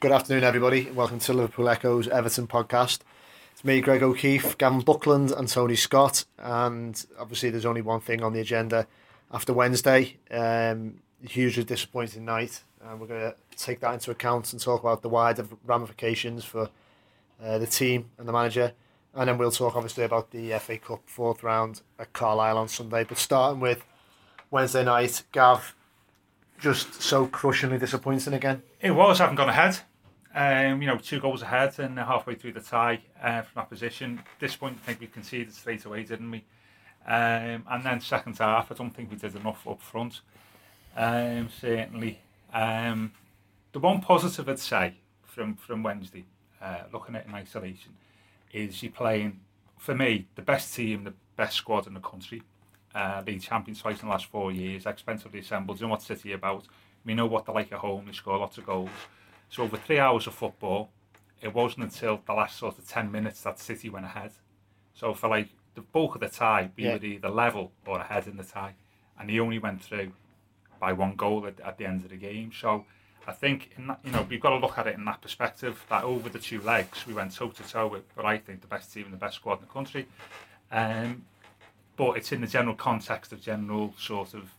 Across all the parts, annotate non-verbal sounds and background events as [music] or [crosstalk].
Good afternoon, everybody. Welcome to Liverpool Echo's Everton podcast. It's me, Greg O'Keeffe, Gavin Buckland, and Tony Scott. And obviously, there's only one thing on the agenda after Wednesday. Um, hugely disappointing night, and we're going to take that into account and talk about the wider ramifications for uh, the team and the manager. And then we'll talk obviously about the FA Cup fourth round at Carlisle on Sunday. But starting with Wednesday night, Gav, just so crushingly disappointing again. It was, having gone ahead. Um, you know, two goals ahead and halfway through the tie uh, from that position. This point, I think we conceded straight away, didn't we? Um, and then second half, I don't think we did enough up front. Um, certainly. Um, the one positive I'd say from, from Wednesday, uh, looking at it in isolation, is you're playing, for me, the best team, the best squad in the country. Uh, champions twice in the last four years, expensively assembled. You know what City about. We know what they're like at home. They score lots of goals. So over three hours of football, it wasn't until the last sort of 10 minutes that City went ahead. So for like the bulk of the tie, we yeah. were either level or ahead in the tie. And he only went through by one goal at, at the end of the game. So I think, in that, you know, we've got to look at it in that perspective, that over the two legs, we went toe-to-toe with what I think the best team and the best squad in the country. Um, but it's in the general context of general sort of,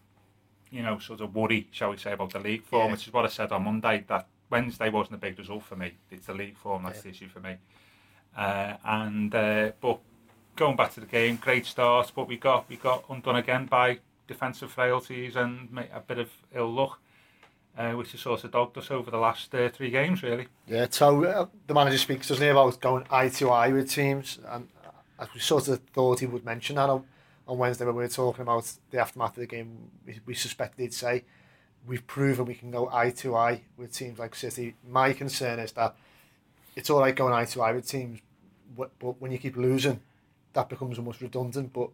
you know, sort of worry, shall we say, about the league form, yeah. which is what I said on Monday, that Wednesday wasn't a big result for me. It's the league form that's yeah. the issue for me. Uh, and uh, but going back to the game, great start, but we got we got undone again by defensive frailties and a bit of ill luck. Uh, which has sort of dogged us over the last uh, three games, really. Yeah, so uh, the manager speaks, doesn't he, about going eye to eye with teams, and uh, we sort of thought he would mention that on, on Wednesday when we were talking about the aftermath of the game. We, we suspected he'd say, we've proven we can go eye to eye with teams like City. My concern is that it's all right going eye to eye with teams, but, when you keep losing, that becomes almost redundant. But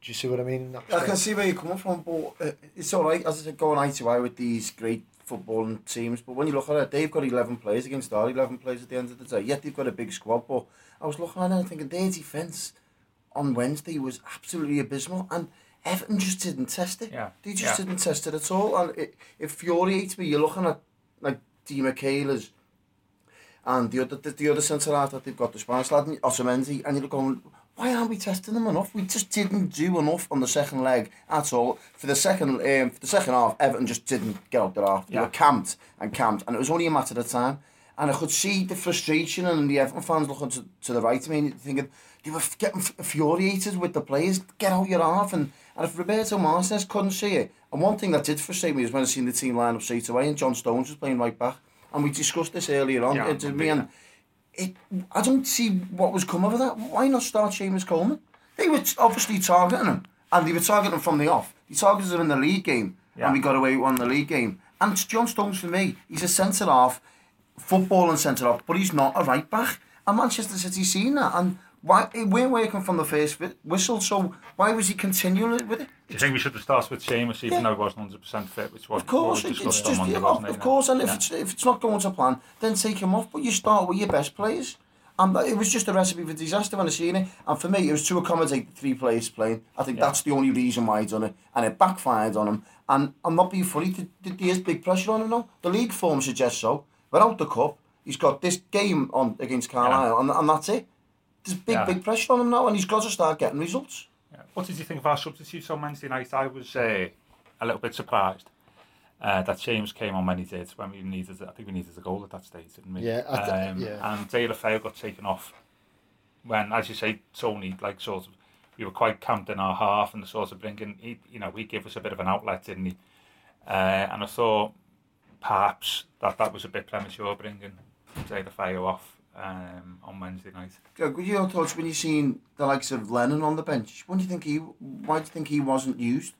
do you see what I mean? I can see where you're coming from, but uh, it's all right, as I said, going eye to eye with these great footballing teams. But when you look at it, they've got 11 players against our 11 players at the end of the day. Yet they've got a big squad. But I was looking at it and thinking their defence on Wednesday was absolutely abysmal. And Everton just didn't test it. Yeah. They just yeah. didn't test it at all. And it, it infuriates me. You're looking at like Di Michaelis and the other, the, the other centre half that they've got, the Spanish lad, Osamendi, and you're going, why aren't we testing them enough? We just didn't do enough on the second leg at all. For the second um, for the second half, Everton just didn't get up their half. They yeah. were camped and camped, and it was only a matter of time. And I could see the frustration and the Everton fans looking to, to the right. I mean, thinking they were getting infuriated with the players. Get out your half and and if Roberto Martinez couldn't see it, and one thing that did frustrate me was when I seen the team line up straight away and John Stones was playing right back, and we discussed this earlier on. Yeah, it, me and it, I don't see what was coming of that. Why not start Seamus Coleman? They were obviously targeting him, and they were targeting him from the off. They targeted him in the league game, yeah. and we got away with one the league game. And John Stones for me, he's a centre half, football and centre half, but he's not a right back. And Manchester City seen that, and why eh, he weren't working from the first whistle, so why was he continuing with it? Do you think we should have started with Seamus even yeah. though he wasn't hundred percent fit, which was of course it's just Monday, yeah, of, course, and yeah. if it's if it's not going to plan, then take him off. But you start with your best players. And it was just a recipe for disaster when I seen it. And for me, it was to accommodate three players playing. I think yeah. that's the only reason why he done it. And it backfired on him. And I'm not being funny, there's big pressure on him now. The league form suggests so. Without the cup, he's got this game on against Carlisle, yeah. and, and that's it. There's big, yeah. big pressure on him now, and he's got to start getting results. Yeah. What did you think of our substitutes on Wednesday night? I was uh, a little bit surprised uh, that James came on when he did, when we needed, I think we needed a goal at that stage, didn't we? Yeah. Um, yeah. And Deulofeu got taken off when, as you say, Tony, like sort of, we were quite camped in our half and the sort of bringing, he, you know, he gave us a bit of an outlet, didn't he? Uh, and I thought perhaps that that was a bit premature bringing the fire off um, on Wednesday night. Yeah, what your thoughts when you seen the likes of Lennon on the bench? What do you think he? Why do you think he wasn't used?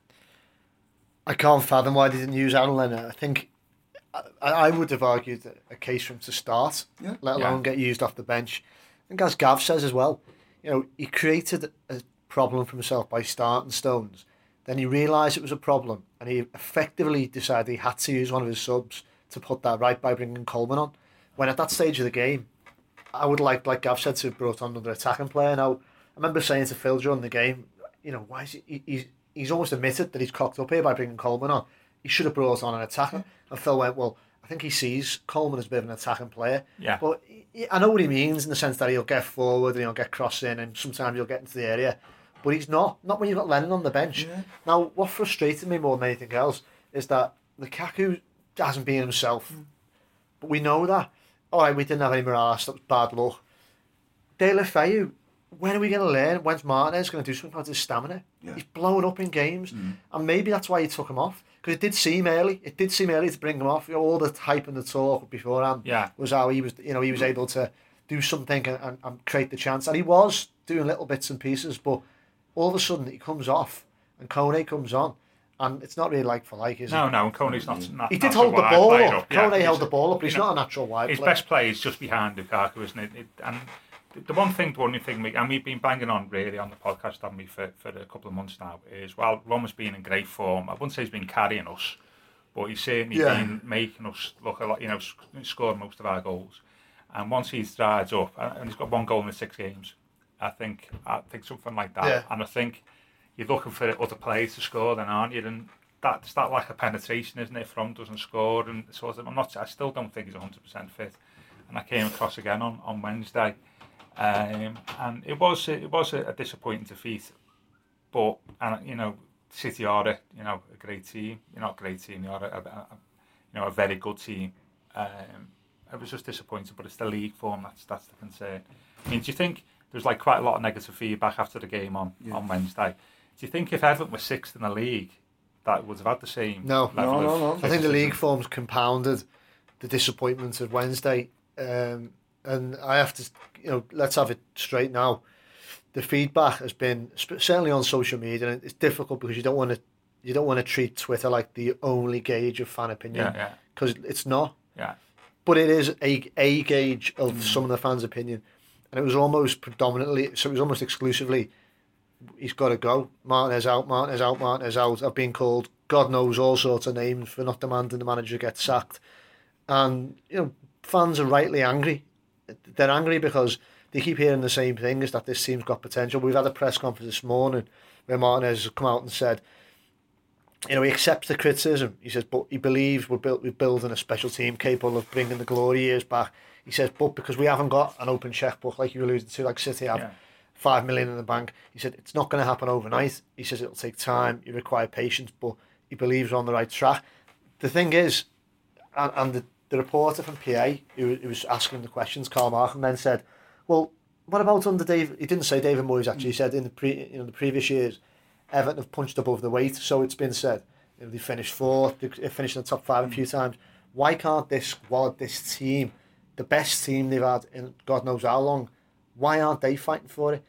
I can't fathom why they didn't use Aaron Lennon. I think I, I would have argued a case for him to start, yeah. let alone yeah. get used off the bench. I think as Gav says as well, you know, he created a problem for himself by starting Stones. Then he realised it was a problem, and he effectively decided he had to use one of his subs to put that right by bringing Coleman on. When at that stage of the game, I would like, like Gav said, to have brought on another attacking player. Now, I remember saying to Phil during the game, you know, why is he, he's, he's almost admitted that he's cocked up here by bringing Coleman on. He should have brought on an attacker. And Phil went, well, I think he sees Coleman as a bit of an attacking player. Yeah. But he, I know what he means in the sense that he'll get forward and he'll get crossing and sometimes he'll get into the area. But he's not. Not when you've got Lennon on the bench. Yeah. Now, what frustrated me more than anything else is that Lukaku hasn't been himself. Mm. But we know that. All right, we didn't have any Mirallas. That was bad luck. Deulofeu, when are we going to learn? When's Martinez going to do something about his stamina? Yeah. He's blowing up in games. Mm. And maybe that's why he took him off. Because it did seem early. It did seem early to bring him off. You know, all the hype and the talk beforehand Yeah. was how he was, you know, he was able to do something and, and, and create the chance. And he was doing little bits and pieces, but all of a sudden he comes off and Kone comes on. And it's not really like for like, is No, it? no, and Kone's not. Mm-hmm. not He did hold the ball player up. Yeah, Kone he's- held the ball up, but he's know, not a natural wide His player. best play is just behind Lukaku, isn't it? it and the- the one thing, the only thing, we, and we've been banging on really on the podcast, haven't we, for, for a couple of months now, is well, Roma's been in great form. I wouldn't say he's been carrying us, but he's certainly Yeah. been making us look a lot, you know, sc- scoring most of our goals. And once he's dried up, and and he's got one goal in the six games, I think I think something like that. Yeah. And I think you're looking for other players to score, then aren't you? And that's that lack of penetration, isn't it? From doesn't score, and sort of. I'm not. I still don't think he's 100 percent fit. And I came across again on on Wednesday, um, and it was it was a, a disappointing defeat. But and you know, City are a, you know a great team. You're not a great team. You're a, a, a you know a very good team. Um, I was just disappointed, but it's the league form that's that's the concern. I mean, do you think there was like quite a lot of negative feedback after the game on, on Wednesday? Do you think if Everton were sixth in the league, that would have had the same No. level No, of no, no. I think the league forms compounded the disappointment of Wednesday. Um, and I have to, you know, let's have it straight now. The feedback has been certainly on social media, and it's difficult because you don't want to, you don't want to treat Twitter like the only gauge of fan opinion Yeah, yeah, because it's not. yeah. But it is a a gauge of some of the fans' opinion, and it was almost predominantly, so it was almost exclusively, he's got to go. Martinez out, Martinez out, Martinez out. I've been called God knows all sorts of names for not demanding the manager get sacked, and you know fans are rightly angry. They're angry because they keep hearing the same thing: is that this team's got potential. We've had a press conference this morning where Martinez has come out and said you know, he accepts the criticism. He says, but he believes we're, built, we're building a special team capable of bringing the glory years back. He says, but because we haven't got an open checkbook, like you alluded to, like City have, Yeah. five million in the bank. He said, it's not going to happen overnight. He says, it'll take time, you require patience, but he believes we're on the right track. The thing is, and, and the, the reporter from PA who, who was asking the questions, Carl Markham, then said, well, what about under David? He didn't say David Moyes actually. He said in the pre, you know, the previous years, Everton have punched above the weight. So it's been said, you know, they finished fourth, they they finished in the top five a few mm. times. Why can't this squad, this team, the best team they've had in God knows how long, why aren't they fighting for it?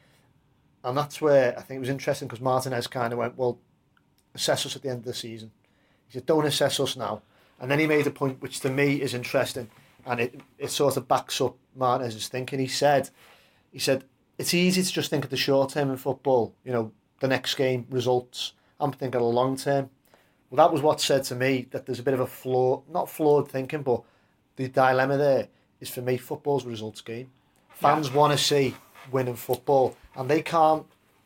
And that's where I think it was interesting because Martinez kind of went, well, assess us at the end of the season. He said, don't assess us now. And then he made a point which to me is interesting and it, it sort of backs up Martinez's thinking. He said, he said, it's easy to just think of the short term in football, you know, the next game, results. I'm thinking of the long term. Well, that was what said to me that there's a bit of a flaw, not flawed thinking, but the dilemma there is for me, football's a results game. Fans want to see winning football, and they can't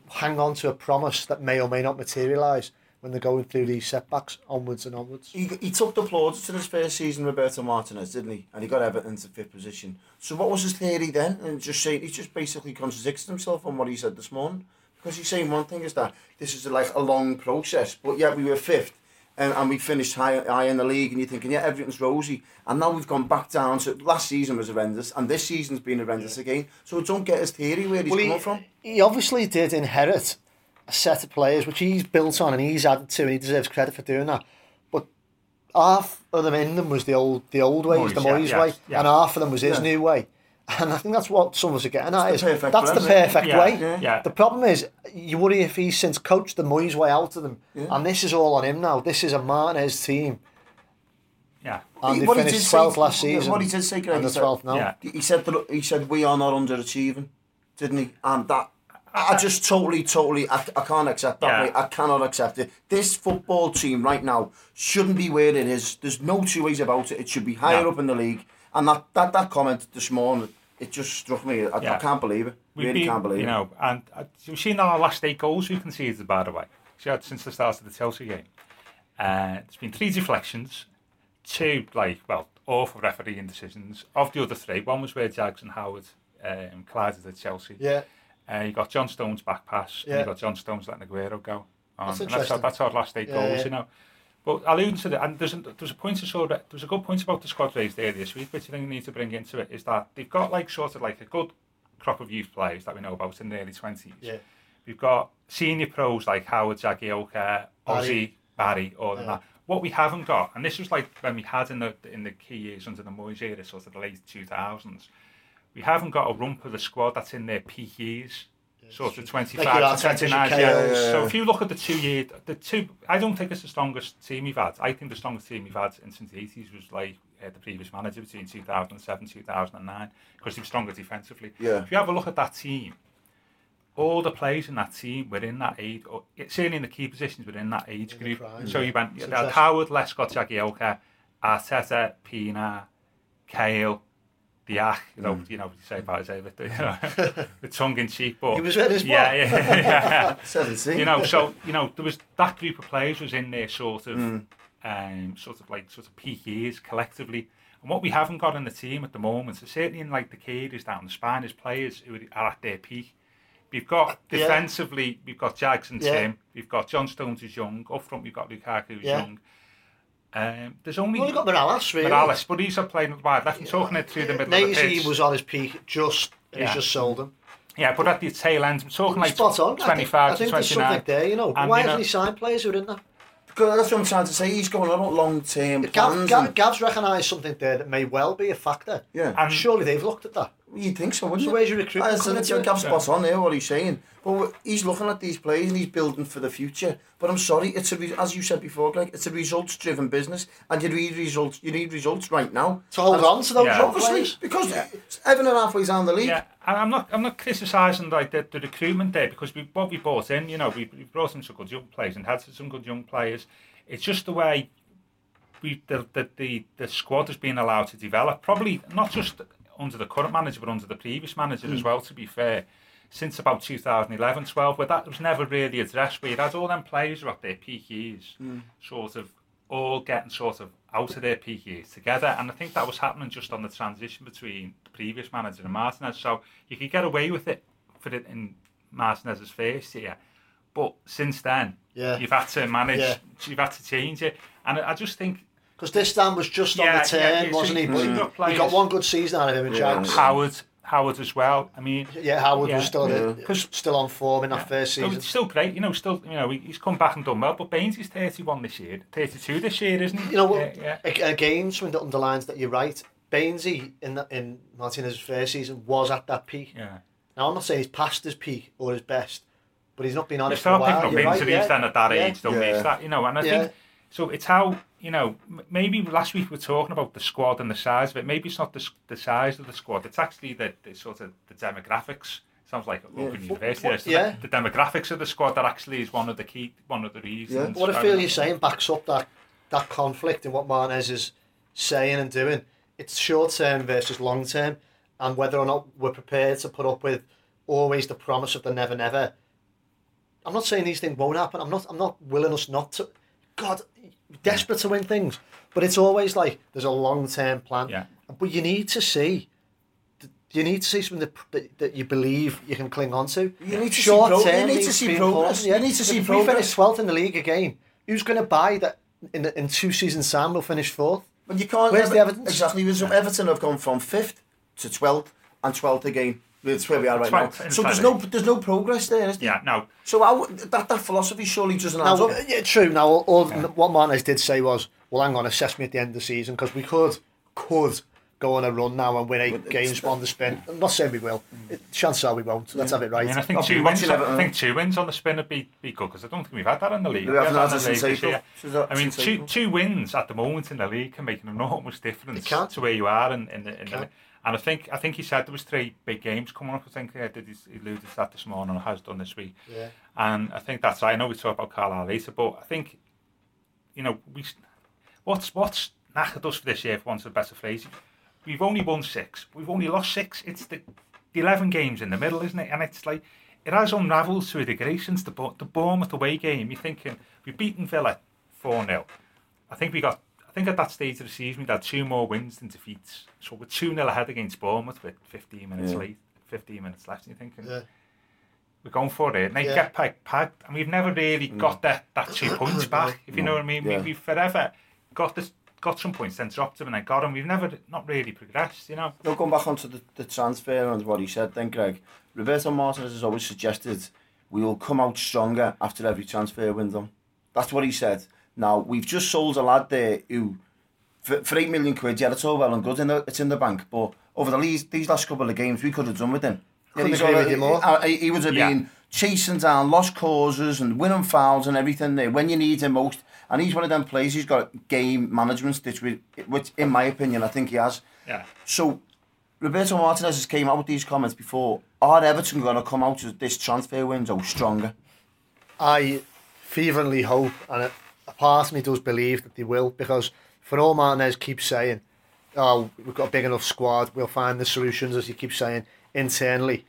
hang on to a promise that may or may not materialise when they're going through these setbacks onwards and onwards. He, he took the plaudits in his first season, Roberto Martinez, didn't he? And he got Everton to fifth position. So what was his theory then? And just saying, he just basically contradicts himself on what he said this morning. Because he's saying one thing is that this is like a long process, but yeah, we were fifth. And, and we finished high, high in the league, and you're thinking, yeah, everything's rosy. And now we've gone back down. So last season was horrendous, and this season's been horrendous again. So don't get his theory where he's Well, coming he, from. he obviously did inherit a set of players which he's built on and he's added to, and he deserves credit for doing that. But half of them in them was the old the old way, Moyes, the yeah, Moyes yeah, way, yeah. and half of them was his Yeah. new way. And I think that's what some of us are getting at. It's Is the perfect that's the blend, isn't it? perfect Yeah, way. yeah, yeah. The problem is, you worry if he's since coached the Moyes way out of them, and this is all on him now. This is a Martinez team, Yeah. and they What he finished did say- 12th last season. What he did say, Greg, and the 12th now. Yeah. He said that he said we are not underachieving, didn't he? And that I just totally, totally, I, I can't accept that. Yeah. Mate. I cannot accept it. This football team right now shouldn't be where it is. There's no two ways about it. It should be higher No. up in the league. And that, that, that comment this morning, it just struck me. I, yeah. I can't believe it. We've really been, can't believe you it. know, And uh, we've seen our last eight goals we conceded, by the way, since the start of the Chelsea game. Uh, there's been three deflections, two, like, well, awful refereeing decisions. Of the other three, one was where Jags and Howard um, collided at Chelsea. Yeah. Uh, you got John Stones back pass, yeah. and you got John Stones letting Aguero go. Um, that's interesting. That's, that's, our last eight yeah, goals, yeah. you know. But alluding to that, and there's a, there's a point I saw that there's a good point about the squad raised earlier this week, which I think we need to bring into it, is that they've got like sort of like a good crop of youth players that we know about in the early twenties. Yeah. We've got senior pros like Howard Jagielka, Ozzy, Barry, all of Yeah. that. What we haven't got, and this was like when we had in the in the key years under the Moyes era, sort of the late two thousands, we haven't got a rump of the squad that's in their peak years, sort of 25, like 29 KO, yeah, yeah, So if you look at the two year, the two, I don't think it's the strongest team we've had. I think the strongest team we've had since the 80s was like uh, the previous manager between 2007 2009 because he was stronger defensively. Yeah. If you have a look at that team, all the players in that team were in that age, or certainly in the key positions within that age in group. Prime, so yeah. you went, you had Howard, Lescott, Jagielka, Arteta, Pina, Kale, Diak, you know, you know you say about his with the, you know, [laughs] the tongue in cheek, but He was in his yeah, yeah, [laughs] yeah. [laughs] 17. you know, so you know, there was that group of players was in there sort of, Mm. um, sort of like sort of peak years collectively. And what we haven't got in the team at the moment, so certainly in like the cadres down the spine, is players who are at their peak. We've got Yeah. defensively, we've got Jags and Yeah. Tim. We've got John Stones who's young. Up front, we've got Lukaku who's Yeah. young. Um, there's only We've only got Mirallas, really. Mirallas, but he's not playing wide left and talking it through the middle of the Maisie pitch. was on his peak just, and Yeah. he's just sold him. Yeah, but at the tail end, I'm talking like Spot on. I think- 25 I think to there's 29. something there, you know. And, Why you know- hasn't he signed players who are in there? Because that's what I'm trying to say. He's going on long term Gav, plans. Gav, and- Gav's recognised something there that may well be a factor. yeah. And Surely they've looked at that. You'd think so, wouldn't So you? where's your recruitment As coming I into said, it? Gav's spot on there, what he's saying. But he's looking at these players and he's building for the future. But I'm sorry, it's a re- as you said before, Greg, it's a results-driven business, and you need results. You need results right now. To hold And on to those Yeah. Obviously, players. because Evan are halfway down the league. Yeah, and I'm not I'm not criticising like the, the recruitment there because we what we brought in, you know, we, we brought in some good young players and had some good young players. It's just the way we the the, the, the squad has been allowed to develop. Probably not just under the current manager, but under the previous manager Hmm. as well. To be fair, since about 2011, 12, where that was never really addressed. Where you had all them players who at their peak years, Hmm. sort of all getting sort of out of their peak years together. And I think that was happening just on the transition between the previous manager and Martinez. So you could get away with it for it in Martinez's first year. But since then, Yeah. you've had to manage, Yeah. you've had to change it. And I just think Because this Dan was just on the turn, yeah, yeah, wasn't he? so But you've he, got he players- got one good season out of him in Yeah. Jags. Howard, Howard as well. I mean, Yeah, Howard Yeah. was still Yeah. because still on form in that first So season. it's still great, you know. Still, you know, he's come back and done well. But Baines is thirty-one this year, thirty-two this year, isn't he? You know what? Yeah, yeah. Again, something that underlines that you're right. Bainesy in the, in Martinez's first season was at that peak. yeah. Now I'm not saying he's past his peak or his best, but he's not been on They it for a start picking while. up You're right, yeah. then at that Yeah. age, don't? Yeah. That, you know, and I Yeah. think so. It's how you know. Maybe last week we were talking about the squad and the size of it. Maybe it's not the the size of the squad. It's actually the, the sort of the demographics. Sounds like Open University. what- It's the- yeah. The demographics of the squad that actually is one of the key, one of the reasons. What I feel you're saying backs up that that conflict in what Martinez is saying and doing. It's short term versus long term, and whether or not we're prepared to put up with always the promise of the never never. I'm not saying these things won't happen. I'm not. I'm not willing us not to. God, desperate to win things, but it's always like there's a long term plan. Yeah. But you need to see. You need to see something that, that, that you believe you can cling on to. You need to see Short pro- you need to see progress. yeah. You need to see if we progress. finish twelfth in the league again, who's going to buy that in in two seasons' time? We'll finish fourth. But you can't. Where's the evidence? Exactly. Because Everton have gone from fifth to twelfth and twelfth again. That's where we are right now. 12th in So there's Saturday. no there's no progress there, is there? Yeah. No. So how, that that philosophy surely doesn't add Now, up. yeah, true. Now, all, all what Martinez did say was, "Well, hang on, assess me at the end of the season because we could could go on a run now and win eight But games on the spin. I'm not saying we will. Mm. It, chances are we won't. Let's have it I right. mean, I think I'll two wins. I think two wins on the spin would be, be good because I don't think we've had that in the league. We haven't had had that in the league this April. year. Since that- I mean, two two wins at the moment in the league can make an enormous difference It can. to where you are in, in the. In can. the and I think I think he said there was three big games coming up. I think uh, did he alluded to that this morning or has done this week. Yeah. And I think that's right. I know we talk about Carlisle later, but I think you know we what's what's knackered us for this year, for want of a better phrase. We've only won six. We've only lost six. It's the, the eleven games in the middle, isn't it? And it's like it has unravelled to a degree since the the Bournemouth away game. You're thinking we've beaten Villa four 0 I think we got I think at that stage of the season, we'd had two more wins than defeats. So we're 2 0 ahead against Bournemouth with 15 minutes yeah. late, 15 minutes left, and you're thinking, yeah. we're going for it. And they yeah. get pegged, pegged, and we've never really mm. got that, that two [coughs] points back, if you no. know what I mean. Yeah. We, we've forever got this got some points, then dropped them and then got them. We've never, not really progressed, you know. No, going back onto the, the transfer and what he said then, Greg, Roberto Martinez has always suggested we will come out stronger after every transfer window. That's what he said. Now, we've just sold a lad there who, for, for 8 million quid, yeah, it's all well and good, in the, it's in the bank, but over the these, these last couple of games, we could have done with him. Couldn't agree with you more. Uh, he, he would have yeah. been chasing down lost causes and winning fouls and everything there when you need him most. And he's one of them players, he's got game management, which, which in my opinion, I think he has. Yeah. So, Roberto Martinez has came out with these comments before. Are Everton going to come out of this transfer window stronger? I fervently hope, and it, a part of me does believe that they will, because for all Martinez keeps saying, oh, we've got a big enough squad, we'll find the solutions, as he keeps saying, internally.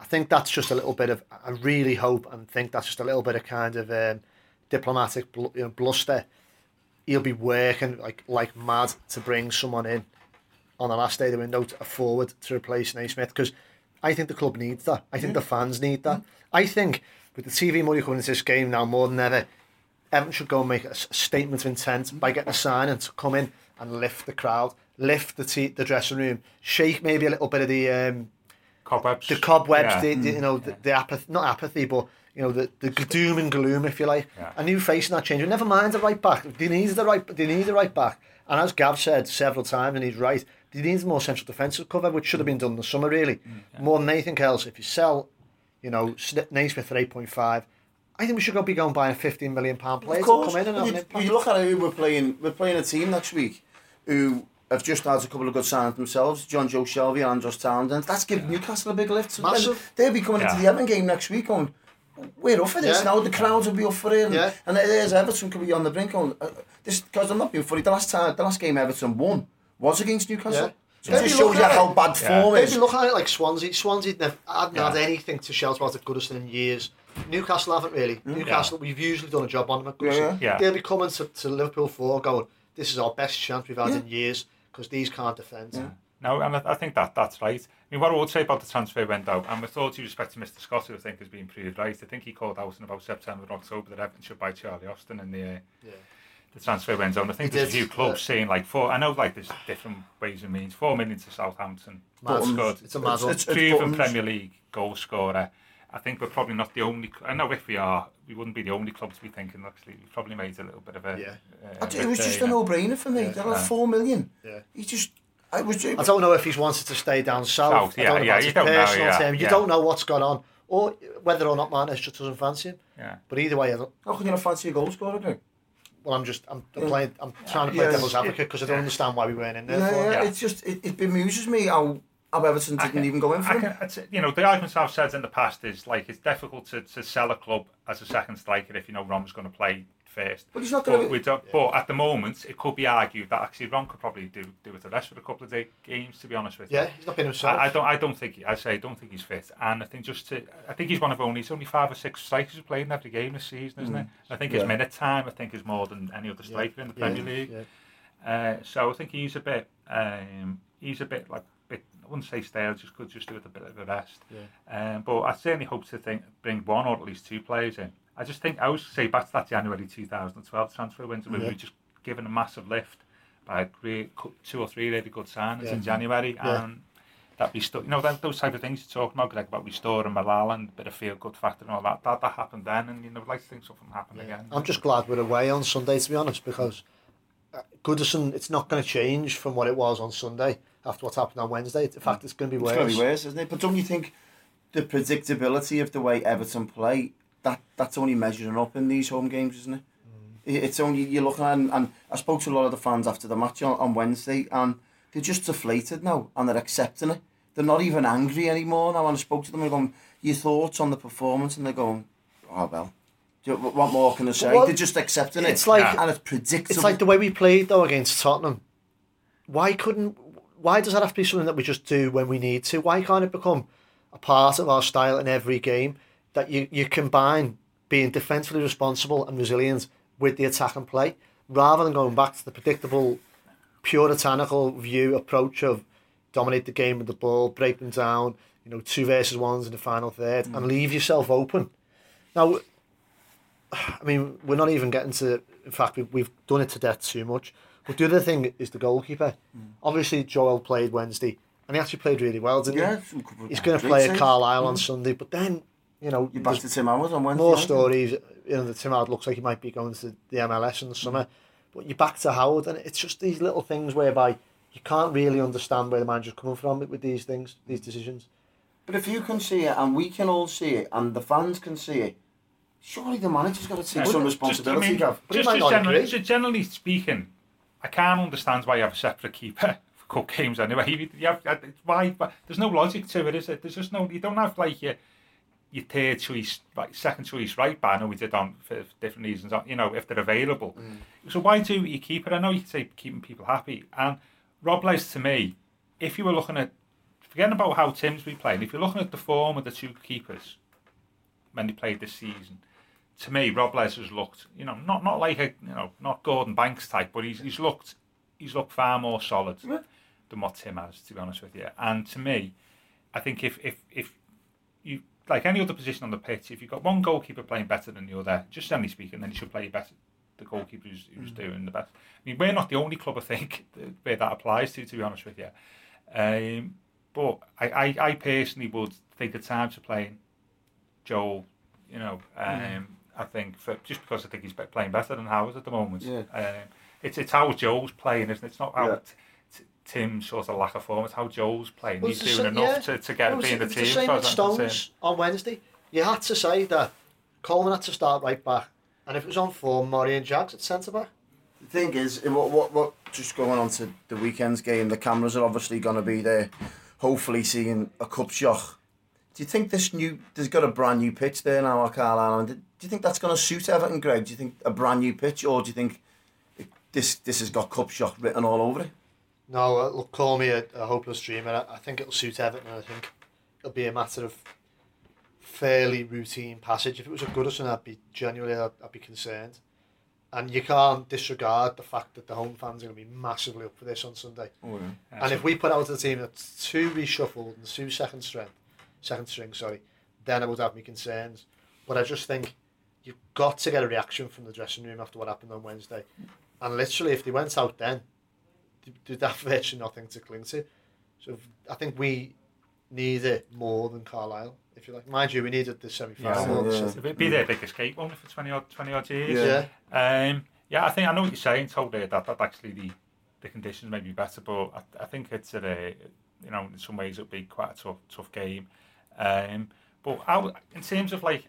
I think that's just a little bit of, I really hope and think that's just a little bit of kind of um, diplomatic bl- you know, bluster. He'll be working like like mad to bring someone in on the last day of the window to, a forward to replace Naismith because I think the club needs that. I think yeah. the fans need that. I think with the TV money coming into this game now more than ever, Everton should go and make a statement of intent by getting a sign and to come in and lift the crowd, lift the t- the dressing room, shake maybe a little bit of the um, cobwebs, the cobwebs, yeah. the, the, you know, the, the apathy, not apathy, but you know, the, the doom and gloom, if you like. Yeah. A new face in that change. Never mind the right back. They need the right. They need the right back. And as Gav said several times, and he's right, they need more central defensive cover, which should have been done in the summer, really. Yeah. More than anything else. If you sell, you know, Naismith for eight point five, I think we should go be going buying a fifteen million pound player to come in and have you, an impact. You look at it, we're playing. We're playing a team next week who have just had a couple of good signings themselves, Jonjo Shelvey and Andros Townsend. That's giving yeah. Newcastle a big lift. Massive. They'll be coming yeah. into the Everton game next week going, we're up for this yeah. now. The crowds will be up for it, and, yeah. and there's Everton could be on the brink. On uh, this because I'm not being funny. The last time, the last game Everton won was against Newcastle. Yeah. So it just shows you how bad form is. Maybe look at it like Swansea. Swansea never, hadn't yeah. had anything to shout about at Goodison in years. Newcastle haven't really. Mm. Newcastle, we've usually done a job on them at Goodison. Yeah, yeah. They'll be coming to, to Liverpool for going, this is our best chance we've had in years because these can't defend. Yeah. No, and I, I think that that's right. I mean, what I would say about the transfer window, and with all due respect to Mr. Scott, who I think has been proved right, I think he called out in about September or October that Everton should buy Charlie Austin in the uh, yeah. the transfer window. And I think he there's did, a few clubs yeah. saying like four. I know like there's different ways and means. Four million to Southampton. That's good. It's a mad it's, it's, Proven Premier League goal scorer. I think we're probably not the only. I know if we are, we wouldn't be the only club to be thinking. Actually, we probably made a little bit of a. Yeah. Uh, it was just a no-brainer for me. Yeah. They're like four million. Yeah. He just I, was, I don't know if he's wanted to stay down south. south yeah, I don't know yeah, about you don't personal know, yeah, term. You yeah. don't know what's gone on, or whether or not Martinez just doesn't fancy him. Yeah. But either way, I don't. How can you not fancy a goal scorer? Then? Well, I'm just I'm, I'm playing. I'm trying to play yeah, devil's advocate because I don't understand why we weren't in there. Yeah, for. yeah, yeah. It's just it, it bemuses me how how Everton didn't can, even go in for him. Can, you know, the arguments I've said in the past is like it's difficult to, to sell a club as a second striker if you know Rom's going to play first. But he's not going but, to. Yeah. But at the moment, it could be argued that actually Rom could probably do do with the rest for a couple of day, games. To be honest with you, yeah, he's not been himself. I, I, don't. I don't think. I say I don't think he's fit, and I think just to. I think he's one of only. It's only five or six strikers who played in every game this season, isn't mm. it? I think his minute time. I think is more than any other striker yeah. in the Premier League. Uh, so I think he's a bit. Um, he's a bit like. I wouldn't say stale, just could just do with a bit of a rest. Yeah. Um, but I certainly hope to think bring one or at least two players in I just think I was say back to that January 2012 transfer window yeah. we were just given a massive lift by great two or three really good signings yeah. in January yeah. and that restore, you know, that, those type of things you're talking about, Greg, about restoring morale and a bit of feel good factor and all that, that, that happened then and you know, I'd like to think something happened again. I'm just glad we're away on Sunday to be honest because uh, Goodison, it's not going to change from what it was on Sunday after what happened on Wednesday. In fact, it's going to be worse. It's going to be worse, isn't it? But don't you think the predictability of the way Everton play that that's only measuring up in these home games, isn't it? Mm. It's only you're looking at, and, and I spoke to a lot of the fans after the match on, on Wednesday, and they're just deflated now, and they're accepting it. They're not even angry anymore now. And I spoke to them, and going, "Your thoughts on the performance?" And they're going, "Oh well." What more can I say? They're just accepting it's it, like, and it's predictable. It's like the way we played though against Tottenham. Why couldn't? Why does that have to be something that we just do when we need to? Why can't it become a part of our style in every game? that you, you combine being defensively responsible and resilient with the attack and play. rather than going back to the predictable, puritanical view approach of dominate the game with the ball, break them down, you know, two versus ones in the final third, mm. and leave yourself open. Now, I mean, we're not even getting to. In fact, we've, we've done it to death too much. But the other thing is the goalkeeper. Mm. Obviously, Joel played Wednesday, and he actually played really well, didn't yeah, he? He's going to play at Carlisle mm. on Sunday, but then you know, you back to Tim Howard on Wednesday. More stories. You know, the Tim Howard looks like he might be going to the MLS in the summer, but you're back to Howard, and it's just these little things whereby you can't really understand where the manager's coming from with these things, these decisions. But if you can see it, and we can all see it, and the fans can see it, surely the manager's got to take yeah, some responsibility. Just, I mean, just, just generally, just generally speaking, I can't understand why you have a separate keeper [laughs] for cup games anyway. You have, why? But there's no logic to it, is it? There's just no. You don't have like your your third choice, like second choice right back. I know we did on for different reasons. You know, if they're available. Mm. So why do you keep it? I know you say keeping people happy. And Robles, to me, if you were looking at forgetting about how Tim's been playing, if you're looking at the form of the two keepers when they played this season, to me, Robles has looked, you know, not not like a, you know, not Gordon Banks type, but he's he's looked he's looked far more solid yeah. than what Tim has, to be honest with you. And to me, I think if if if you like any other position on the pitch, if you've got one goalkeeper playing better than the other, just generally speaking, then you should play better. The goalkeeper who's, who's mm. doing the best. I mean, we're not the only club, I think, [laughs] where that applies to. To be honest with you, um, but I, I, I personally would think the time to playing Joel. You know, um, mm. I think for just because I think he's playing better than Howard at the moment. Yeah. Um, it's it's how Joel's playing, isn't it? It's not how. Yeah. Tim's sort of lack of form. It's how Joel's playing. Well, He's doing enough yeah. to, to get well, be in the team. The same with Stones on Wednesday. You had to say that Coleman had to start right back, and if it was on form, Mori and Jags at centre back. The thing is, what, what, what, just going on to the weekend's game, the cameras are obviously going to be there, hopefully seeing a cup shot. Do you think this new, there's got a brand new pitch there now at Carlisle, do you think that's going to suit Everton, Greg? Do you think a brand new pitch, or do you think this this has got cup shot written all over it? No, uh, look, call me a, a hopeless dreamer. I, I think it'll suit Everton. I think it'll be a matter of fairly routine passage. If it was a Goodison, I'd be genuinely, I'd, I'd be concerned. And you can't disregard the fact that the home fans are going to be massively up for this on Sunday. Oh, yeah. And if we put out a team that's two reshuffled and two second strength, second string, sorry, then I would have me concerns. But I just think you've got to get a reaction from the dressing room after what happened on Wednesday. And literally, if they went out then, did have [laughs] virtually nothing to cling to. So I think we need it more than Carlisle, if you like. Mind you, we needed the semi final. Yeah, yeah. It'd be their biggest escape only for 20 odd, 20 odd years. Yeah. Um, yeah, I think I know what you're saying, totally. That, that actually the, the conditions may be better, but I, I think it's a, you know, in some ways it'll be quite a tough, tough game. Um, but how, in terms of like,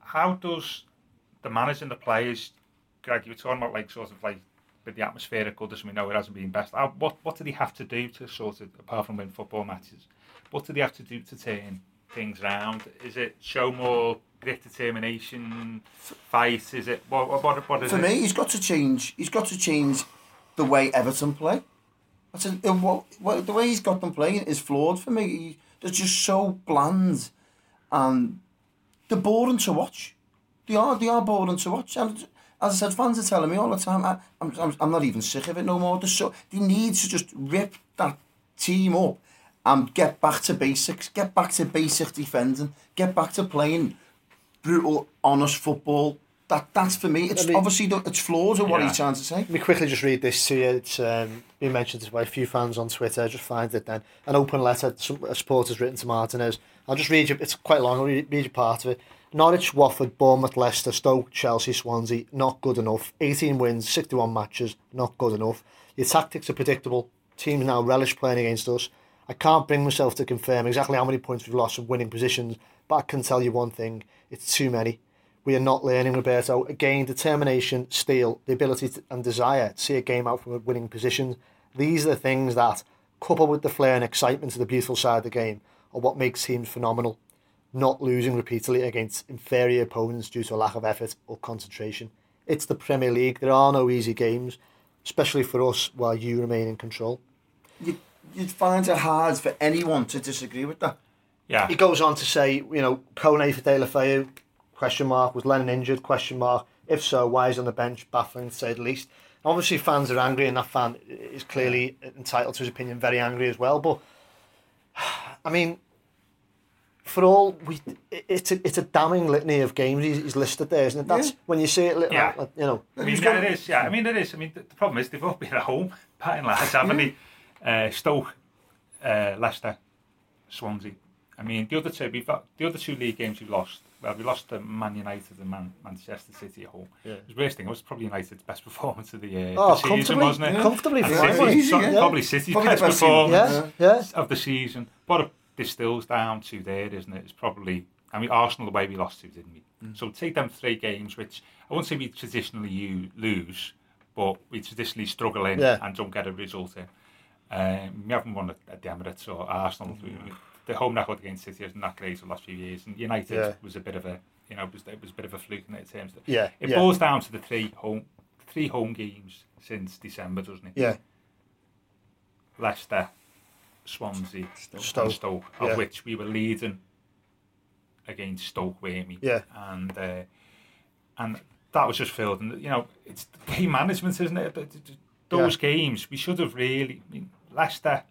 how does the manager and the players, Greg, you were talking about like sort of like with the atmosphere at Goodison, we know it hasn't been best. What what did he have to do to sort of, apart from win football matches, what did he have to do to turn things around? Is it show more grit, determination, fight? Is it what what what, what is For it? me, he's got to change. He's got to change the way Everton play. That's a, what, what, the way he's got them playing is flawed for me. He, They're just so bland and they're boring to watch. They are, they are boring to watch. And as I said, fans are telling me all the time, I, I'm, I'm, I'm not even sick of it no more. They're so, they need to just rip that team up and get back to basics, get back to basic defending, get back to playing brutal, honest football, That that's for me. It's me, obviously it's flaws of what yeah. he's trying to say. Let me quickly just read this to you. It's um, been mentioned by a few fans on Twitter. Just find it then. An open letter some a supporter's written to Martinez. I'll just read you. It's quite long. I'll read, read you part of it. Norwich, Watford, Bournemouth, Leicester, Stoke, Chelsea, Swansea, not good enough. 18 wins, 61 matches, not good enough. Your tactics are predictable. Teams now relish playing against us. I can't bring myself to confirm exactly how many points we've lost from winning positions, but I can tell you one thing it's too many. We are not learning, Roberto. Again, determination, steel, the ability to, and desire to see a game out from a winning position. These are the things that, coupled with the flair and excitement of the beautiful side of the game, are what makes teams phenomenal not losing repeatedly against inferior opponents due to a lack of effort or concentration. It's the Premier League. There are no easy games, especially for us while you remain in control. You, you'd find it hard for anyone to disagree with that. Yeah. He goes on to say, you know, Kone for Deulofeu, question mark, was Lennon injured, question mark. If so, why is on the bench? Baffling to say the least. Obviously, fans are angry, and that fan is clearly entitled to his opinion, very angry as well. But [sighs] I mean, for all we, it's a it's a damning litany of games he's, he's listed there, isn't it? That's Yeah. when you see it, Yeah. like, you know. I mean, yeah, it is. Yeah, I mean, it is. I mean, the, the problem is they've all been at home, patting lads, haven't they? Uh, Stoke, uh, Leicester, Swansea. I mean, the other two, we've got the other two league games we've lost. Well, we lost to Man United and Man, Manchester City at home. Yeah. It was worst thing. It was probably United's best [laughs] performance of the, year. Oh, the season, comfortably, wasn't it? yeah. comfortably Yeah, City- easy, so- yeah. Probably City's Probably the best best performance Yeah, yeah. of the season. But it distills down to there, isn't it? It's probably, I mean, Arsenal the way we lost to, didn't we? Mm. So take them three games, which I wouldn't say we traditionally you lose, but we traditionally struggle in Yeah. and don't get a result in. Um, we haven't won at, at the Emirates or Arsenal. Mm. The home record against City isn't that great the last few years, and United Yeah. was a bit of a, you know, it was, it was a bit of a fluke in it terms. Yeah, it yeah. boils down to the three home, three home games since December, doesn't it? Yeah, Leicester, Swansea, Stoke. Stoke, of Yeah. which we were leading against Stoke, weren't we? Yeah. And uh, and that was just filled. And you know, it's game management, isn't it? But th- th- Those games, we should have really. I mean, Leicester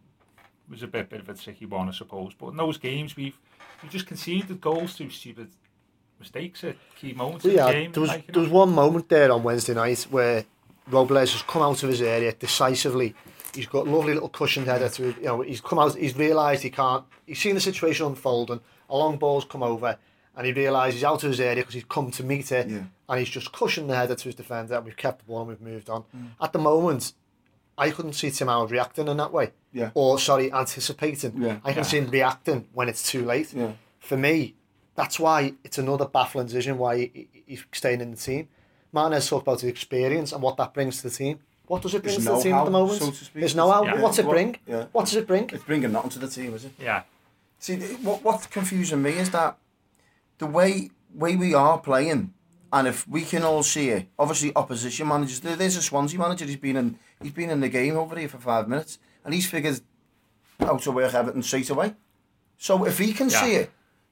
was a bit bit of a tricky one, I suppose. But in those games, we've we just conceded goals through stupid mistakes at key moments But in yeah, the game. there was like, there know. was one moment there on Wednesday night where Robles has come out of his area decisively. He's got lovely little cushioned header to you know. He's come out. He's realised he can't. He's seen the situation unfolding. A long ball's come over, and he realises he's out of his area because he's come to meet it, Yeah. and he's just cushioned the header to his defender. And we've kept the ball and we've moved on. Mm. At the moment, I couldn't see Tim Howard reacting in that way. Yeah. Or, sorry, anticipating. Yeah. I can yeah. see him reacting when it's too late. Yeah. For me, that's why it's another baffling decision why he, he, he's staying in the team. Martinez talked about the experience and what that brings to the team. What does it bring There's to the team at the moment? So There's no how. Yeah. What's it bring? Yeah. What does it bring? It's bringing nothing to the team, is it? Yeah. See, what, what's confusing me is that the way way we are playing and if we can all see it, obviously opposition managers. There's a Swansea manager. He's been in he's been in the game over here for five minutes, and he's figured out to work Everton straight away. So if he can Yeah. see it.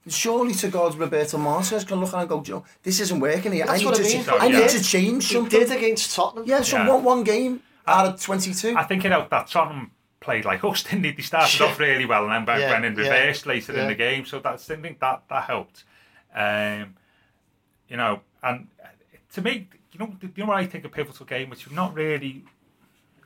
Surely to God, Roberto Martinez can look at it and go, "Do you know, this isn't working here. I need, what to, I mean. ch- I Yeah. need to change He did against Tottenham. Yeah, so Yeah. one, one game out of 22. I think it know that Tottenham played like us, [laughs] didn't they? They started off really well and then went, Yeah, went in yeah, reverse later yeah. in the game. So that's I think that that helped. Um, you know, and uh, to me, you know, you know what I think a pivotal game, which we've not really,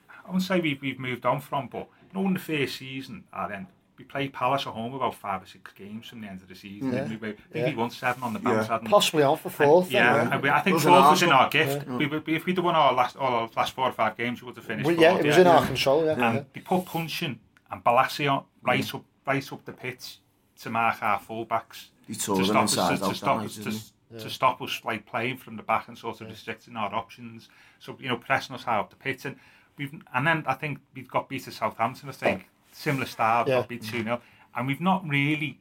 I wouldn't say we've, we've moved on from, but you know, in the first season, then we played Palace at home about five or six games from the end of the season. Yeah. We, we, I think Yeah. we won seven on the bounce. Yeah. Possibly on for fourth. Yeah, then, and we, I think Those fourth was in our gift. We, would- if we'd have won our last, all our last four or five games, we would have finished. We- yeah, fourth, it was yeah. in our control. Yeah. And yeah. they put Puncheon and Bolasie on right up, right up the pitch to mark our fullbacks He to them stop us, inside to, out to stop that us, to, didn't to stop us like playing from the back and sort of restricting our options. So you know, pressing us high up the pitch, and we've and then I think we've got beat to Southampton. I think similar style, Yeah. got beat two 0 and we've not really.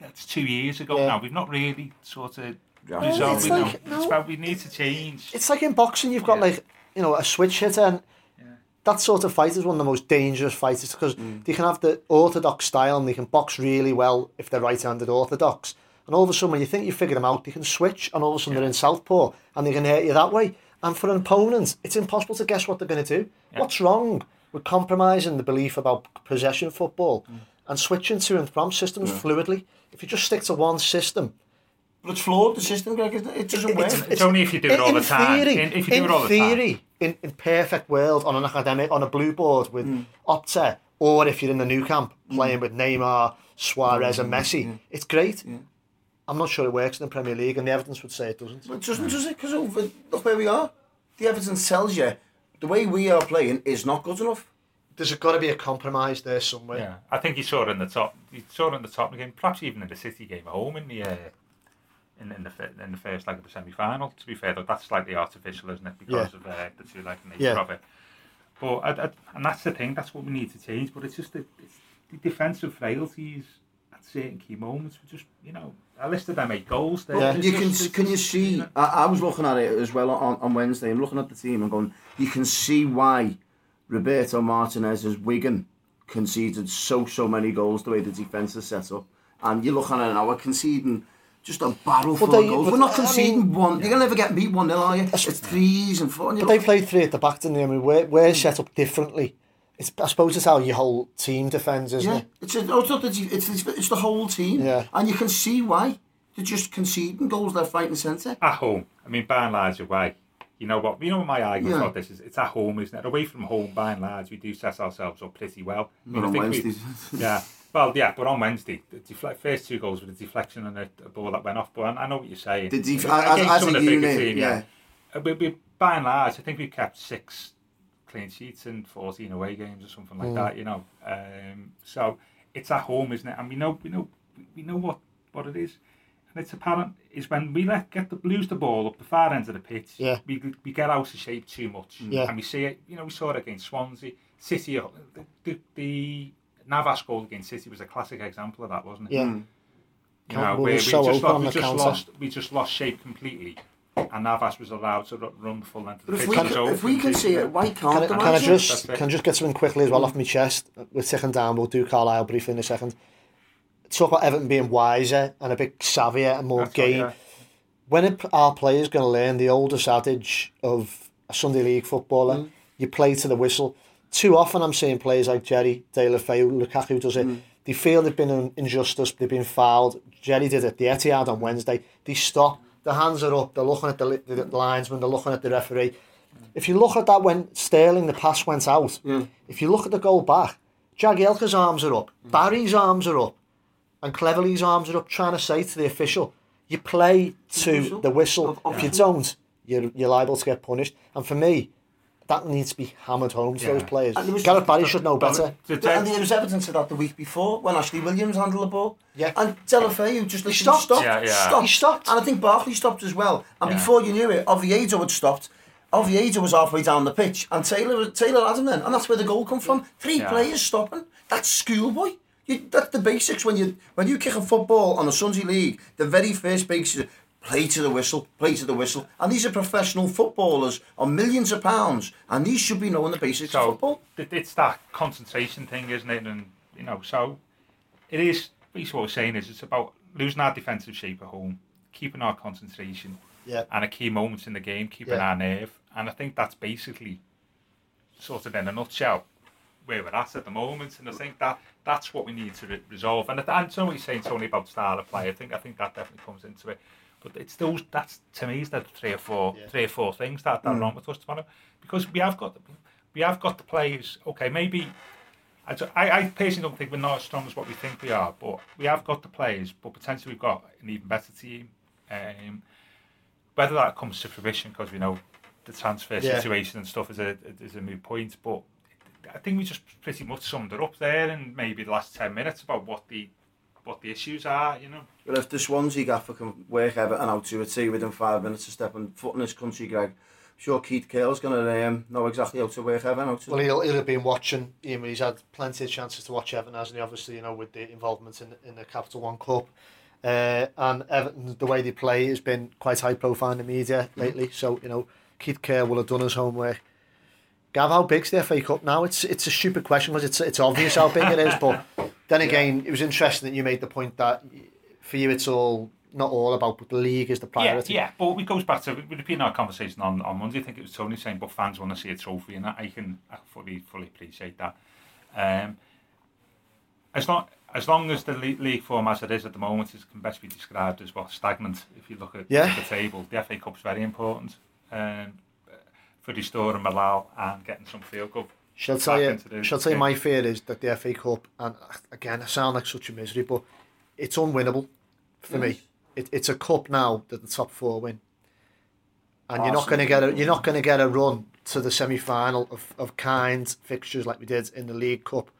That's two years ago Yeah. now. We've not really sort of Yeah. Well, resolved. it's you know. like- no. It's about we need to change. It's like in boxing, you've got Yeah. like you know a switch hitter, and that sort of fight is one of the most dangerous fighters because Mm. they can have the orthodox style and they can box really well if they're right-handed orthodox. And all of a sudden, when you think you figured them out, they can switch, and all of a sudden they're in southpaw, and they can hurt you that way. And for an opponent, it's impossible to guess what they're going to do. Yeah. What's wrong with compromising the belief about possession football Mm. and switching to and from systems fluidly? If you just stick to one system, But it's flawed, the system, Greg. It, doesn't work. It's- It's only if you do it all the time. Theory, In- if you do it all the time. theory, in, in perfect world, on an academic, on a blue board with Mm. Opta, or if you're in the Nou Camp playing with Neymar, Suarez, and Messi, it's great. I'm not sure it works in the Premier League, and the evidence would say it doesn't. But it doesn't, does it? Because over, look where we are. The evidence tells you the way we are playing is not good enough. There's got to be a compromise there somewhere. Yeah, I think you saw it in the top. You saw it in the top game, perhaps even in the City game at home in the uh, in, in the in the first leg of the semi final. To be fair, though, that's slightly artificial, isn't it? Because Yeah. of uh, the two leg nature Yeah. of it. But I, I, and that's the thing. That's what we need to change. But it's just the, it's the defensive frailties at certain key moments. We just you know, I listed them eight goals. There. Yeah. You can can you see? I, I was looking at it as well on, on Wednesday and looking at the team and going, you can see why Roberto Martinez's Wigan conceded so so many goals the way the defence is set up. And you look at it now, we're conceding just a barrel full they, of goals. We're not conceding I mean, one. You're going to never get beat 1 0, are you? It's threes and four. But they played three at the back, didn't they? I mean, we're, we're set up differently. It's, I suppose it's how your whole team defends, isn't yeah. it? It's, a, it's, not the, it's, it's, it's the whole team. Yeah. And you can see why. They're just conceding goals left, right, and centre. At home. I mean, by and large, away. You know what? You know what my argument yeah. about this is? It's at home, isn't it? Away from home, by and large, we do set ourselves up pretty well. I mean, on Wednesdays. We, [laughs] yeah. Well, yeah, but on Wednesday, the defle- first two goals with a deflection and a, a, ball that went off. But I, I know what you're saying. The def- as, as a unit, team, yeah. yeah. Uh, we, we, by and large, I think we've kept six clean sheets in 14 away games or something like mm. that. You know, um, so it's at home, isn't it? And we know, we know, we know what what it is. And it's apparent is when we let get the lose the ball up the far end of the pitch. Yeah. We, we get out of shape too much. Yeah. And we see it. You know, we saw it against Swansea, City. The, the, the Navas goal against City was a classic example of that, wasn't it? Yeah. Mm. You know, we, we, so just, lost, we just lost, we just lost shape completely, and Navas was allowed to run the full length. But if we, can, if we can see it, why can't can, can I just can I just get something quickly as well off my chest? We're ticking down. We'll do Carlisle briefly in a second. Talk about Everton being wiser and a bit savvier and more That's game. Right, yeah. When it, our players going to learn the oldest adage of a Sunday League footballer, mm. you play to the whistle too often I'm seeing players like Jerry, Deulofeu, Lukaku does it. Mm. They feel they've been an injustice, they've been fouled. Jerry did it, the Etihad on Wednesday. They stop, their hands are up, they're looking at the, the linesman, they're looking at the referee. If you look at that when Sterling, the pass went out, yeah. if you look at the goal back, Jagielka's arms are up, mm. Barry's arms are up, and Cleverley's arms are up trying to say to the official, you play to the whistle. The whistle. If you don't, you're, you're liable to get punished. And for me, that needs to be hammered home to yeah. those players. Was, Gareth Barry should know better. And there was evidence of that the week before when Ashley Williams handled the ball. Yeah. And Deulofeu just literally stopped. stopped. Yeah, yeah. Stopped. He stopped. And I think Barkley stopped as well. And yeah. before you knew it, Oviedo had stopped. Oviedo was halfway down the pitch and Taylor was Taylor had him then. And that's where the goal come from. Three yeah. players stopping. That's schoolboy. You, that's the basics when you when you kick a football on a Sunday league. The very first basics play to the whistle, play to the whistle. And these are professional footballers on millions of pounds, and these should be knowing the basics so, of football. It's that concentration thing, isn't it? And, you know, so it is, basically what we're saying is it's about losing our defensive shape at home, keeping our concentration, yeah. and a key moments in the game, keeping yeah. our nerve. And I think that's basically sort of in a nutshell where we're at at the moment, and I think that that's what we need to re- resolve. And, and so what you're saying, Tony, about style of play, I think I think that definitely comes into it. But it's those that's to me is that three or four yeah. three or four things that, that mm. are wrong with us tomorrow. Because we have got the, we have got the players. Okay, maybe I, I personally don't think we're not as strong as what we think we are, but we have got the players. But potentially we've got an even better team. Um, whether that comes to fruition, because we know the transfer yeah. situation and stuff is a is a moot point. But I think we just pretty much summed it up there in maybe the last ten minutes about what the what the issues are, you know. Well, if the Swansea gaffer can work Everton out to a a T within five minutes of stepping foot in this country, Greg, I'm sure Keith Curle's going to um, know exactly how to work Everton out to. Well, he'll, he'll have been watching, you know, he's had plenty of chances to watch Everton, hasn't he, obviously, you know, with the involvement in, in the Capital One Cup. Uh, and Everton, the way they play has been quite high profile in the media lately, so, you know, Keith Curle will have done his homework. Gav, how big's the FA Cup now? It's it's a stupid question because it's it's obvious how big it is, but then again, yeah. it was interesting that you made the point that for you it's all not all about, but the league is the priority. Yeah, yeah. but it goes back to been our conversation on, on Monday. I think it was Tony saying, but fans want to see a trophy, and that I can I fully fully appreciate that. Um, as long as long as the league form as it is at the moment is can best be described as well stagnant. If you look at yeah. the table, the FA Cup's very important. Um, for restoring morale and getting some feel good. Shall tell you, shall tell you my fear is that the FA Cup, and again, I sound like such a misery, but it's unwinnable for yes. me. It, it's a cup now that the top four win, and you're not going to get a you're not going to get a run to the semi final of, of kind fixtures like we did in the League Cup.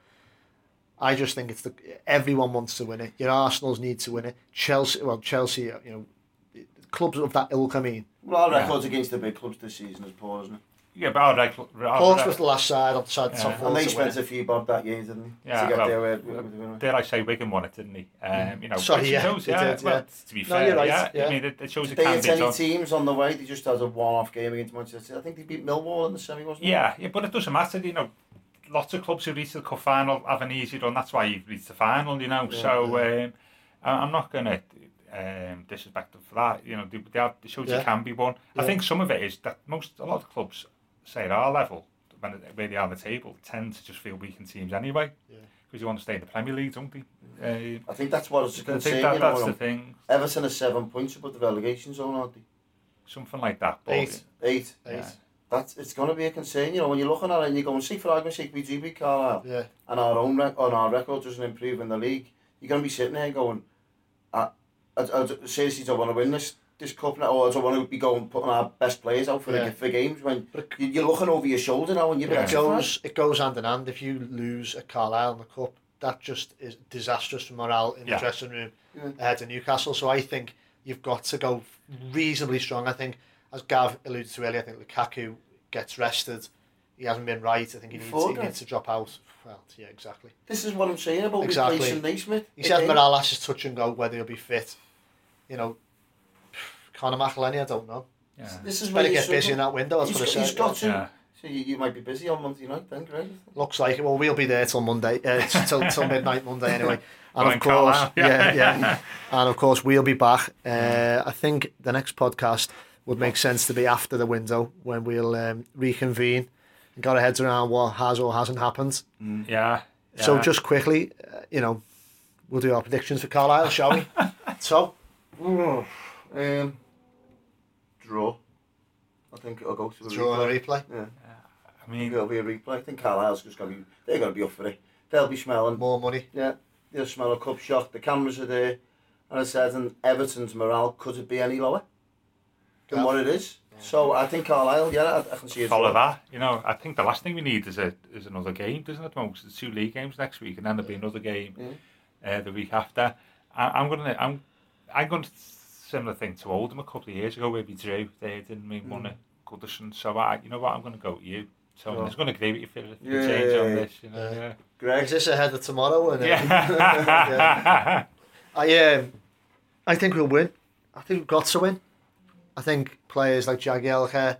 I just think it's the everyone wants to win it. Your Arsenal's need to win it. Chelsea, well, Chelsea, you know, clubs of that ilk. I mean, well, our records yeah. against the big clubs this season is poor, isn't it? Yeah, but our record. Portsmouth was the last side on the side yeah. top And they spent a few bob that year, didn't they? Yeah, to get well, there with, with, dare I say Wigan won it, didn't he? Um, mm. you know, Sorry, yeah, shows, yeah, did, well, to be fair, no, right, yeah, yeah, I mean, it, it shows did it can be any teams on the way? They just had a one-off game against Manchester City. I think they beat Millwall in the semi, wasn't yeah, it? Yeah, but it doesn't matter, you know. Lots of clubs who reach the cup final have an easy run. That's why you've reached the final, you know. Yeah, so um, I'm not going to um, disrespectful for that. You know, they, they, have, they showed Yeah. you can be one. I think some of it is that most a lot of clubs, say at our level, when where they are on the table, tend to just feel weakened teams anyway. Because yeah. you want to stay in the Premier League, don't you? Uh, I think that's what it's concerned. I think that, that's you know, the thing. Everton are seven points above the relegation zone, aren't they? Something like that. But eight. Eight. Eight. Yeah. That's, it's going to be a concern, you know, when you're looking at it and you go, and see, for argument's sake, we do beat Carlisle, yeah. and our own rec- on our record doesn't improve in the league, you're going to be sitting there going, I, I, I seriously don't want to win this this cup now, or I don't want to be going putting our best players out for Yeah. the, for games when But you- you're looking over your shoulder now and you're Yeah. It goes it goes hand in hand. If you lose at Carlisle in the cup, that just is disastrous for morale in Yeah. the dressing room Yeah. ahead of Newcastle. So I think you've got to go reasonably strong. I think, as Gav alluded to earlier, I think Lukaku gets rested. He hasn't been right. I think he needs, he needs to drop out. Well, yeah, exactly. This is what I'm saying about Exactly. replacing Naismith. He said again. Mirallas is touch and go whether he'll be fit. You know, Conor McAleny, I don't know. Yeah. This is Better where you get busy struggle. in that window. That's He's, what I got- he's said. got to. Yeah. So you, you might be busy on Monday night then, Greg. Looks like it. Well, we'll be there till Monday, uh, [laughs] till, till midnight Monday anyway. [laughs] And Going of course, yeah, yeah. [laughs] yeah. And of course, we'll be back. Uh, I think the next podcast would make sense to be after the window when we'll um, reconvene and got our heads around what has or hasn't happened. Yeah. So just quickly, uh, you know, we'll do our predictions for Carlisle, shall we? so, Um, draw. I think it'll go to a draw replay. a replay. Yeah, I I mean, think it'll be a replay. I think Carlisle's just going to be, they're going to be up for it. They'll be smelling. More money. Yeah, they'll smell a cup shot. The cameras are there. And I said, and Everton's morale, could it be any lower than Yeah. what it is? So I think Carlisle, yeah, I, I can see it. follow that. You know, I think the last thing we need is a is another game, doesn't it? Most the two league games next week, and then there'll be another game uh, the week after. I, I'm gonna I'm I'm going to similar thing to Oldham a couple of years ago where we drew. They didn't mean one at Goodison. So I, you know what, I'm going to go to you. So Sure. I'm just going to agree with you for the Yeah, change yeah, on yeah. this. You know, yeah. Greg, Is this ahead of tomorrow? And, uh, [laughs] Yeah. I um, I think we'll win. I think we've got to win. I think players like Jagielka,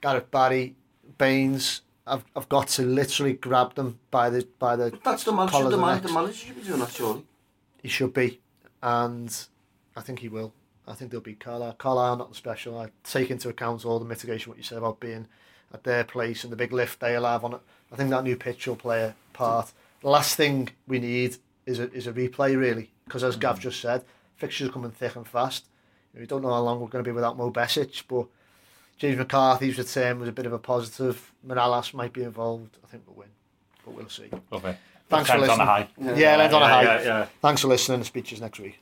Gareth Barry, Baines, I've, I've got to literally grab them by the by the that's the man. collar the, man the manager should be doing that, surely. He should be, and I think he will. I think they'll beat Carlisle. Carlisle not special. I take into account all the mitigation what you said about being at their place and the big lift they'll have on it. I think that new pitch will play a part. The last thing we need is a is a replay really, because as Gav mm. just said, fixtures are coming thick and fast. We don't know how long we're going to be without Mo Besic, but James McCarthy's return was a bit of a positive. Mirallas might be involved. I think we'll win, but we'll see. It. Thanks for Ends on a listening. high. Yeah, yeah end on a high. Yeah, yeah. Thanks for listening. The speeches next week.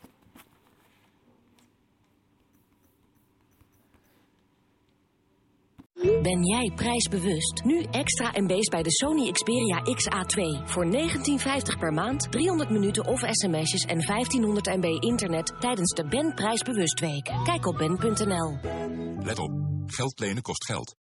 Ben jij prijsbewust? Nu extra MB's bij de Sony Xperia XA2. Voor 19,50 per maand, 300 minuten of sms'jes en 1500 MB internet tijdens de Ben Prijsbewust Week. Kijk op ben.nl. Let op, geld lenen kost geld.